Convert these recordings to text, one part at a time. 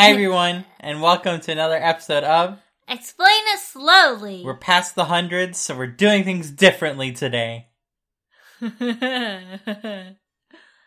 Hi everyone, and welcome to another episode of Explain it slowly. We're past the hundreds, so we're doing things differently today.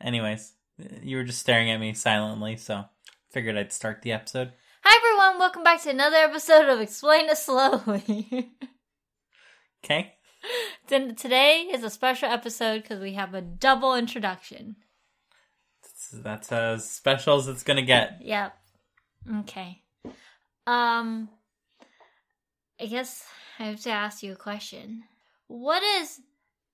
Anyways, you were just staring at me silently, so figured I'd start the episode. Hi everyone, welcome back to another episode of Explain it slowly. Okay? Then Today is a special episode because we have a double introduction. That's as special as it's gonna get. Yep. Okay. Um, I guess I have to ask you a question. What is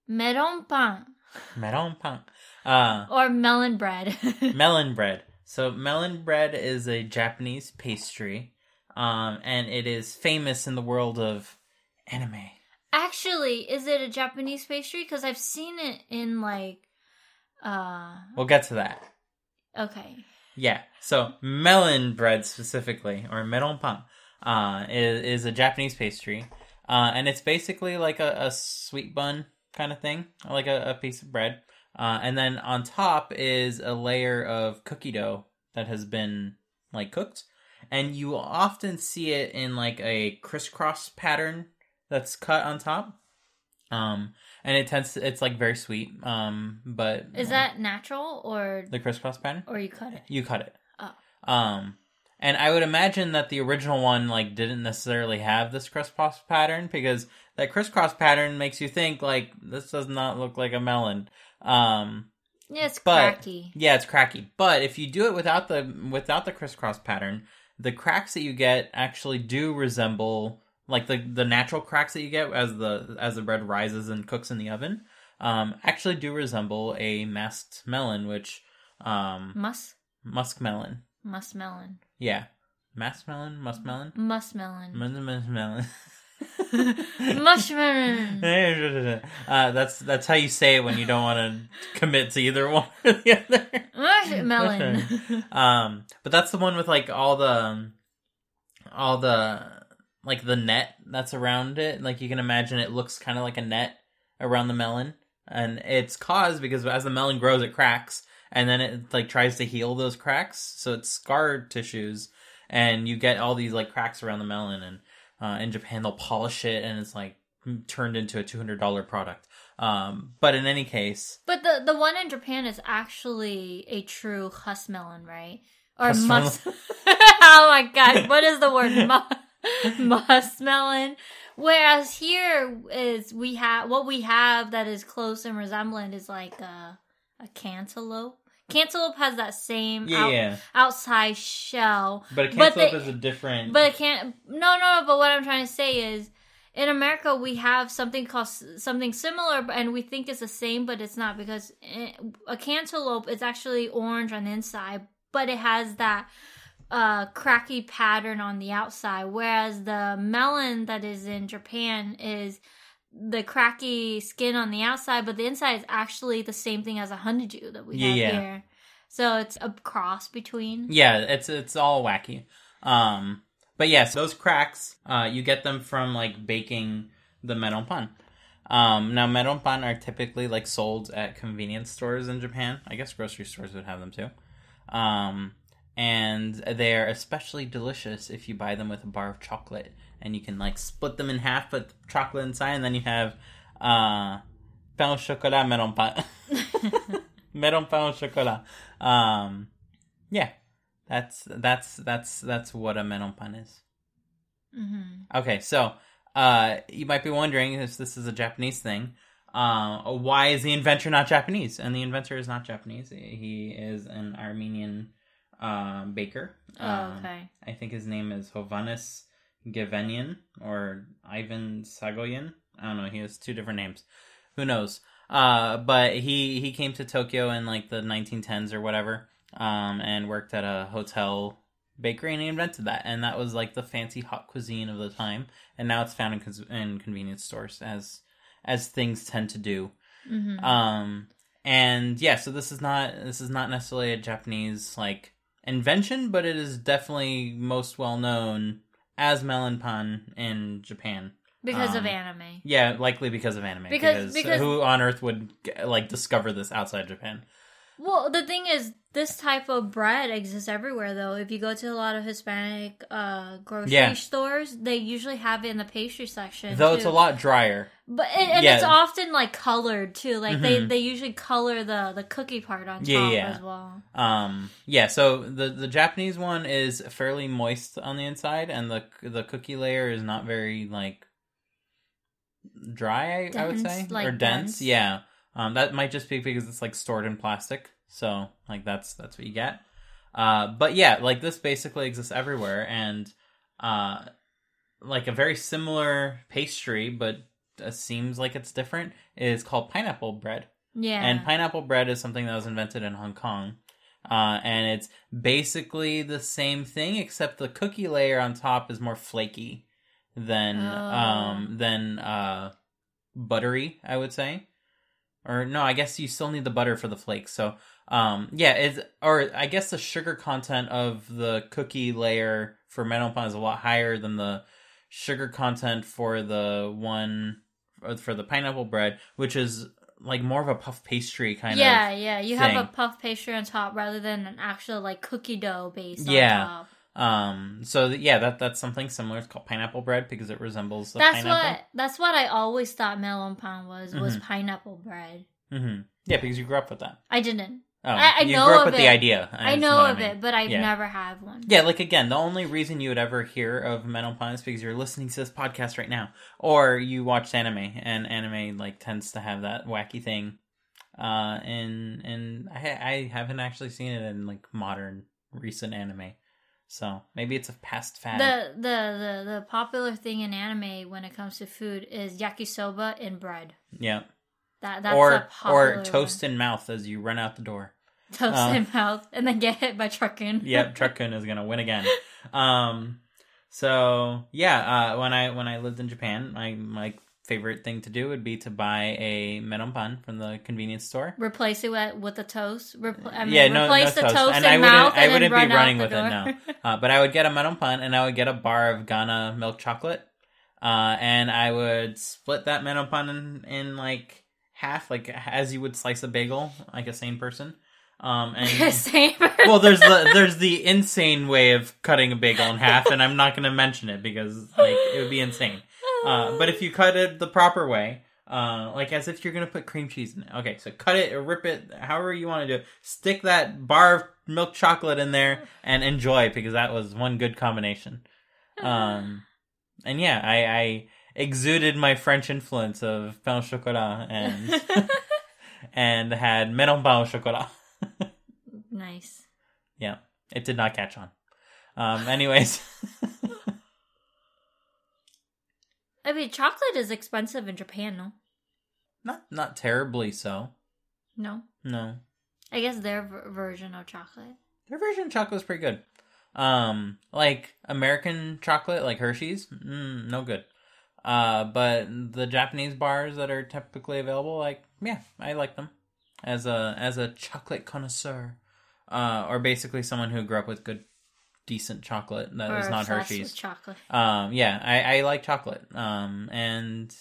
melon pan Melon pan. Uh, or melon bread? melon bread. So melon bread is a Japanese pastry, um, and it is famous in the world of anime. Actually, is it a Japanese pastry? Because I've seen it in like, uh, We'll get to that. okay. Yeah. So melon bread specifically, or melon pan, uh, is, is a Japanese pastry, uh, and it's basically like a, a sweet bun kind of thing, like a, a piece of bread, uh, and then on top is a layer of cookie dough that has been like cooked, and you will often see it in like a crisscross pattern that's cut on top. Um, and it tends to, it's like very sweet. Um, but Is that natural or the crisscross pattern? or you cut it? You cut it. Oh. Um, and I would imagine that the original one like didn't necessarily have this crisscross pattern because that crisscross pattern makes you think like this does not look like a melon. Um, Yeah, it's but cracky. yeah, it's cracky. But if you do it without the without the crisscross pattern, the cracks that you get actually do resemble like the the natural cracks that you get as the as the bread rises and cooks in the oven. Um, actually do resemble a masked melon, which um Mus musk melon. muskmelon. Yeah. Masked melon? Musk melon? Muskmelon. Melon, melon, melon. Mushmelon. uh, that's that's how you say it when you don't want to commit to either one or the other. Mushmelon. Um, but that's the one with like all the all the like the net that's around it. Like you can imagine, it looks kind of like a net around the melon, and it's caused because as the melon grows, it cracks, and then it like tries to heal those cracks, so it's scarred tissues, and you get all these like cracks around the melon. And uh, in Japan, they'll polish it, and it's like turned into a two hundred dollar product. Um, but in any case, but the the one in Japan is actually a true husk melon, right? Or Huskmelon? mus. oh my god! What is the word? Mu- muskmelon. Whereas here is we have what we have that is close and resemblant is like a a cantaloupe. Cantaloupe has that same yeah, out- yeah. outside shell, But a But cantaloupe is a different. But it can't. No, no, no. But what I'm trying to say is, in America, we have something called something similar, and we think it's the same, but it's not because eh, a cantaloupe is actually orange on the inside, but it has that uh cracky pattern on the outside. Whereas the melon that is in Japan is the cracky skin on the outside, but the inside is actually the same thing as a honeydew that we Yeah, have yeah. here. So it's a cross between. Yeah, it's it's all wacky. Um, but yes, those cracks, uh, you get them from like baking the melon pan. Um, now melon pan are typically like sold at convenience stores in Japan. I guess grocery stores would have them too. Um, and they are especially delicious if you buy them with a bar of chocolate, and you can like split them in half, put chocolate inside, and then you have uh, pain au chocolat melon pan. melon pain au chocolat. Um, yeah, that's that's that's that's what a melon pan is. hmm Okay, so uh, you might be wondering if this is a Japanese thing. Uh, why is the inventor not Japanese? And the inventor is not Japanese. He is an Armenian uh, baker. Oh, Um, okay. I think his name is Hovannes Gevenian or Ivan Sagoyan. I don't know. He has two different names. Who knows? Uh, but he he came to Tokyo in like the 1910s or whatever, um, and worked at a hotel bakery, and he invented that, and that was like the fancy hot cuisine of the time. And now it's found in, cons- in convenience stores as as things tend to do. hmm Um, and yeah, so this is not this is not necessarily a Japanese like invention, but it is definitely most well known as melon pan in Japan. because of um, anime. Yeah, likely because of anime. Because- because- who on earth would like discover this outside Japan? Well, the thing is, this type of bread exists everywhere, though. If you go to a lot of Hispanic uh, grocery Yeah. stores, they usually have it in the pastry section. Though it's a lot drier. but and, and Yeah. it's often like colored too. Like they Mhm. they usually color the the cookie part on top Yeah, yeah. as well. Um, yeah. So the the Japanese one is fairly moist on the inside, and the the cookie layer is not very like dry. I, I would say like or dense. dense. Yeah. Um, that might just be because it's like stored in plastic. So like that's that's what you get. Uh, but yeah, like this basically exists everywhere, and uh, like a very similar pastry, but uh, seems like it's different. Is called pineapple bread. Yeah, And pineapple bread is something that was invented in Hong Kong. Uh, and it's basically the same thing, except the cookie layer on top is more flaky than Oh. um than uh buttery, I would say. Or no, I guess you still need the butter for the flakes. So um yeah, it's or I guess the sugar content of the cookie layer for melon pan is a lot higher than the sugar content for the one uh, for the pineapple bread, which is like more of a puff pastry kind yeah, of. yeah. Yeah. You have a puff pastry on top rather than an actual like cookie dough base. Yeah. on top. Um. So th- yeah, that that's something similar. It's called pineapple bread because it resembles the That's pineapple. what that's what I always thought melon pan was was Mhm. pineapple bread. Mm-hmm. Yeah, because you grew up with that. I didn't. Oh, I- I you know grew up of with the idea. I know of mean. it, but I've Yeah. never had one. Yeah, like again, the only reason you would ever hear of Melon Pan is because you're listening to this podcast right now, or you watched anime, and anime like tends to have that wacky thing. Uh, and and I I haven't actually seen it in like modern recent anime, so maybe it's a past fad. The, the the the popular thing in anime when it comes to food is yakisoba and bread. yeah, That that's a or popular or toast in mouth as you run out the door. toast uh, in mouth and then get hit by Truck-kun. yep, Truck-kun is gonna win again. Um, so yeah, uh, when I when I lived in Japan, my my favorite thing to do would be to buy a melon pan from the convenience store. Replace it with, with the toast. Repl- I mean, yeah, no, replace no the toast, toast and in I wouldn't mouth I and wouldn't be run out running with it door. now. Uh, but I would get a melon pan and I would get a bar of Ghana milk chocolate, uh, and I would split that melon pan in, in like half, like as you would slice a bagel, like a sane person. Um, and Same. well, there's the there's the insane way of cutting a bagel in half, and I'm not going to mention it because like it would be insane. Uh, but if you cut it the proper way, uh, like as if you're going to put cream cheese in it. Okay, so cut it or rip it, however you want to do it. Stick that bar of milk chocolate in there and enjoy because that was one good combination. Um, and yeah, I, I exuded my French influence of pain au chocolat and and had melon pain au chocolat. nice. Yeah, it did not catch on. Um, anyways, I mean, chocolate is expensive in Japan, no? not not terribly so. No. No, I guess their ver- version of chocolate. their version of chocolate is pretty good. Um, like American chocolate, like Hershey's, mm, no good. Uh, but the Japanese bars that are typically available, like yeah, I like them as a as a chocolate connoisseur, uh, or basically someone who grew up with good, decent chocolate that is not Hershey's. chocolate. Um, yeah, I, I like chocolate. Um, and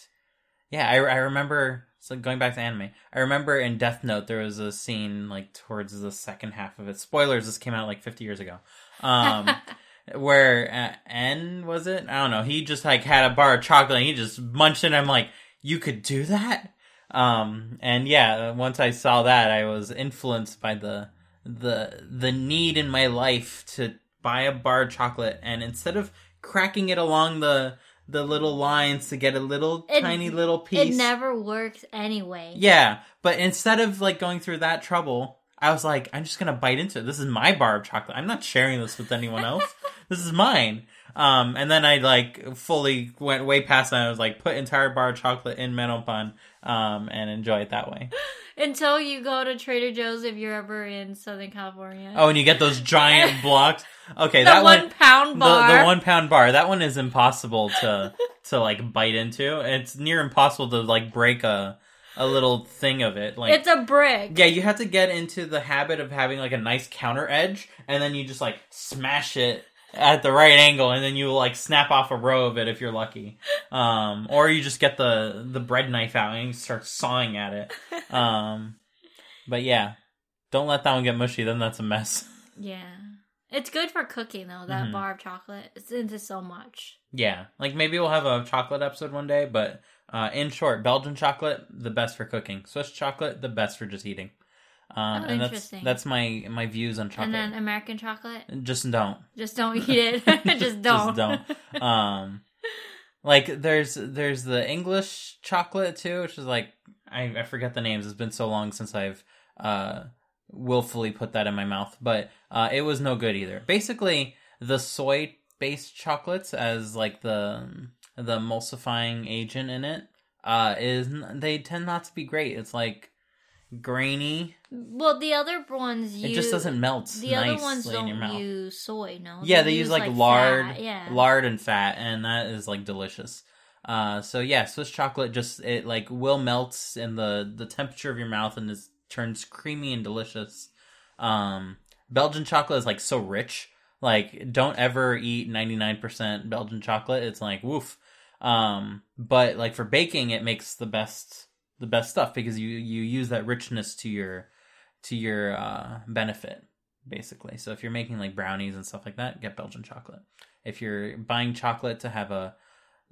yeah, I, I remember. So going back to anime, I remember in Death Note there was a scene like towards the second half of it. Spoilers: this came out like 50 years ago. Um, where uh, N was it? I don't know. He just like had a bar of chocolate and he just munched it. I'm like, you could do that. Um, and yeah, once I saw that, I was influenced by the the the need in my life to buy a bar of chocolate and instead of cracking it along the the little lines to get a little It- tiny little piece. It never works anyway. Yeah, but instead of like going through that trouble, I was like, I'm just gonna bite into it. This is my bar of chocolate. I'm not sharing this with anyone else. this is mine. Um, and then I like fully went way past that. I was like, put entire bar of chocolate in Menopan, um, and enjoy it that way. Until you go to Trader Joe's if you're ever in Southern California. Oh, and you get those giant blocks. Okay, the that one one, pound the, bar. the one pound bar. That one is impossible to to like bite into. It's near impossible to like break a a little thing of it. Like it's a brick. Yeah, you have to get into the habit of having like a nice counter edge, and then you just like smash it at the right angle, and then you like snap off a row of it if you're lucky. Um, or you just get the the bread knife out and you start sawing at it. Um, but yeah, Don't let that one get mushy. Then that's a mess. Yeah. It's good for cooking though. That Mhm. bar of chocolate. It's into so much. Yeah, like maybe we'll have a chocolate episode one day, but uh, in short, Belgian chocolate the best for cooking. Swiss chocolate the best for just eating. Um, Oh, and that's interesting. that's my my views on chocolate. And then American chocolate. just don't. Just don't eat it. Just don't. don't. Um, like there's there's the English chocolate too, which is like I, I forget the names. It's been so long since I've uh willfully put that in my mouth, but uh, it was no good either. Basically, the soy based chocolates as like the the emulsifying agent in it uh is they tend not to be great. It's like grainy. Well, the other ones use it just doesn't melt The other ones don't use soy. No. Yeah, they use like, lard, fat, Yeah. lard and fat, and that is like delicious. Uh, so yeah, Swiss chocolate just it like will melt in the the temperature of your mouth and is turns creamy and delicious. Um, Belgian chocolate is like so rich. Like, don't ever eat ninety nine percent Belgian chocolate. It's like woof. Um, but like for baking, it makes the best the best stuff because you you use that richness to your to your uh, benefit basically. So if you're making like brownies and stuff like that, get Belgian chocolate. If you're buying chocolate to have a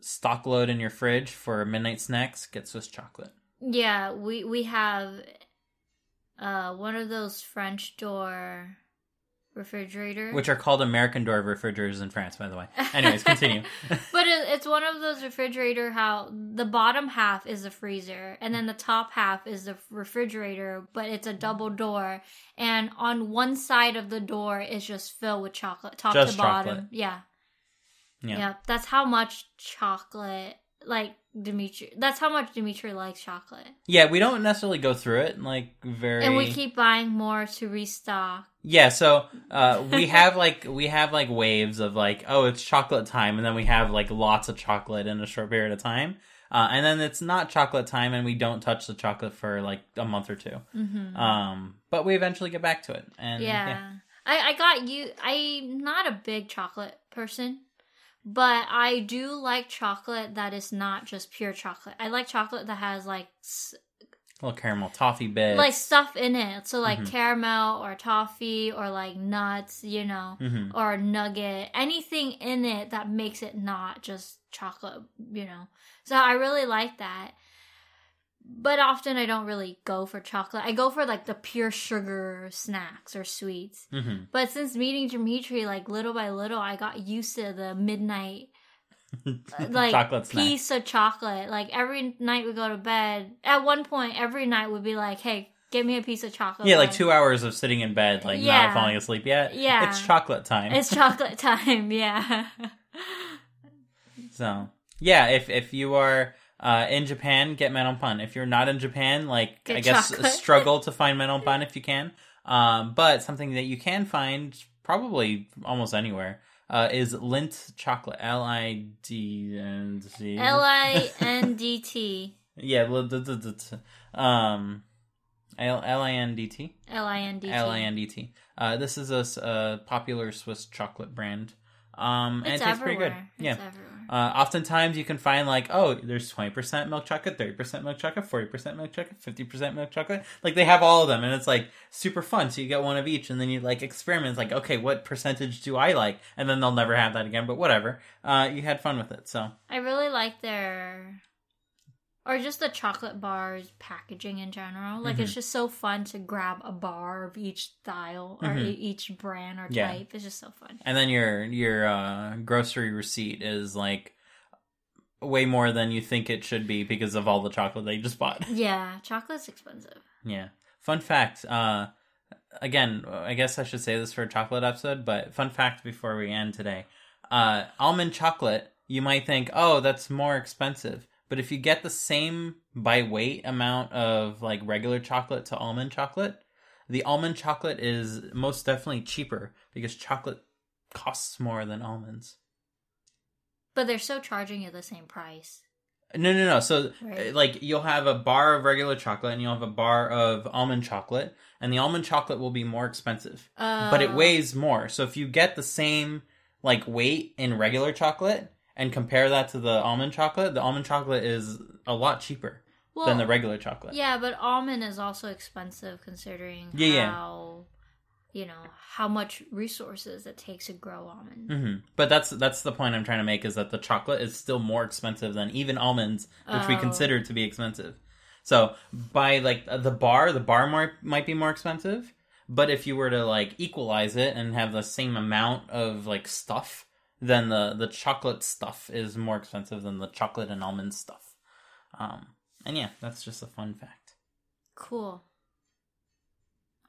stock load in your fridge for midnight snacks, get Swiss chocolate. Yeah, we we have uh one of those French door refrigerator. Which are called American door refrigerators in France, by the way. Anyways, continue. but it, it's one of those refrigerator how the bottom half is the freezer and then the top half is the refrigerator but it's a double door and on one side of the door is just filled with chocolate top Just to bottom chocolate. yeah. Yeah. yeah that's how much chocolate like dimitri that's how much dimitri likes chocolate. Yeah, we don't necessarily go through it like very and we keep buying more to restock. Yeah, so uh, we have like we have like waves of like oh it's chocolate time, and then we have like lots of chocolate in a short period of time, uh, and then it's not chocolate time, and we don't touch the chocolate for like a month or 2 hmm Um, but we eventually get back to it, and yeah. yeah, I, I got you. I'm not a big chocolate person, but I do like chocolate that is not just pure chocolate. I like chocolate that has like s- little caramel toffee bits, like stuff in it. So like Mhm. caramel or toffee or like nuts, you know, hmm or nugget. Anything in it that makes it not just chocolate, you know. So I really like that. But often I don't really go for chocolate. I go for like the pure sugar snacks or sweets. hmm But since meeting Dimitri, like little by little, I got used to the midnight like chocolate snack. piece of chocolate. Like every night we go to bed. At one point, every night would be like, "Hey, give me a piece of chocolate." Yeah, like two hours of sitting in bed, like Yeah. not falling asleep yet. Yeah. it's chocolate time. It's chocolate time. Yeah. So yeah, if if you are uh, in Japan, get melon pan. If you're not in Japan, like Get I guess chocolate. struggle to find melon pan if you can. Um, but something that you can find probably almost anywhere uh, is Lindt chocolate. L I D N C. L I N D T. Yeah, d- d- d- um, L L I N D T. L I N D T. L I N D T. Uh, this is a popular Swiss chocolate brand. Um, and It's it tastes pretty good. everywhere. Yeah. Everywhere. Uh, oftentimes you can find like, oh, there's 20% milk chocolate, 30% milk chocolate, 40% milk chocolate, 50% milk chocolate. Like they have all of them and it's like super fun. So you get one of each and then you like experiment. It's like, okay, what percentage do I like? And then they'll never have that again, but whatever. Uh, you had fun with it. So I really like their or just the chocolate bars packaging in general. Like Mm-hmm. it's just so fun to grab a bar of each style or Mhm. e- each brand or Yeah. type. It's just so fun. And then your your uh, grocery receipt is like way more than you think it should be because of all the chocolate that you just bought. Yeah, chocolate's expensive. yeah. Fun fact. Uh, again, I guess I should say this for a chocolate episode, but fun fact before we end today: uh, almond chocolate. You might think, oh, that's more expensive, but if you get the same by weight amount of like regular chocolate to almond chocolate, the almond chocolate is most definitely cheaper because chocolate costs more than almonds. But they're still charging you the same price. No, no, no. So, Right. uh, like, you'll have a bar of regular chocolate and you'll have a bar of almond chocolate, and the almond chocolate will be more expensive, Uh, but it weighs more. So, if you get the same like weight in regular chocolate and compare that to the almond chocolate, the almond chocolate is a lot cheaper. well, than the regular chocolate. Yeah, but almond is also expensive considering Yeah, yeah. how you know how much resources it takes to grow almond. hmm But that's that's the point I'm trying to make is that the chocolate is still more expensive than even almonds, which we Oh. consider to be expensive. So by like the bar, the bar more, might be more expensive. But if you were to like equalize it and have the same amount of like stuff, then the the chocolate stuff is more expensive than the chocolate and almond stuff. Um, and yeah, that's just a fun fact. Cool.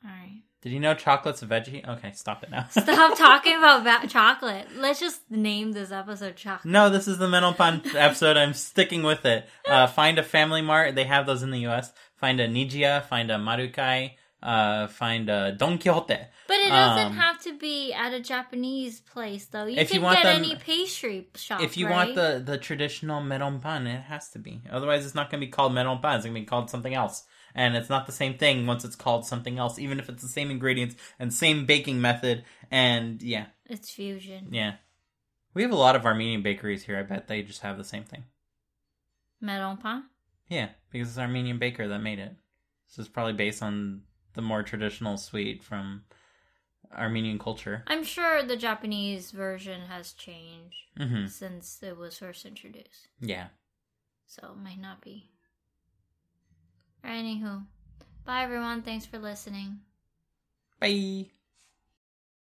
All right. Did you know chocolate's a veggie? Okay, stop it now. Stop talking about va- chocolate. Let's just name this episode chocolate. No, this is the Mental Pun episode. I'm sticking with it. Uh, find a Family Mart. They have those in the U.S. Find a Nijiya. Find a Marukai. Uh, find a Don Quijote. But it doesn't Um, have to be at a Japanese place, though. You If can you want get any pastry shop. if you right? want the the traditional Melon Pan, it has to be. Otherwise, it's not going to be called Melon Pan. It's going to be called something else. And it's not the same thing once it's called something else, even if it's the same ingredients and same baking method. And yeah, it's fusion yeah. We have a lot of Armenian bakeries here. I bet they just have the same thing. melon pan. Yeah, because it's an Armenian baker that made it. So it's probably based on the more traditional sweet from Armenian culture. I'm sure the Japanese version has changed hmm since it was first introduced, Yeah. so it might not be. Anywho, bye everyone. Thanks for listening. Bye.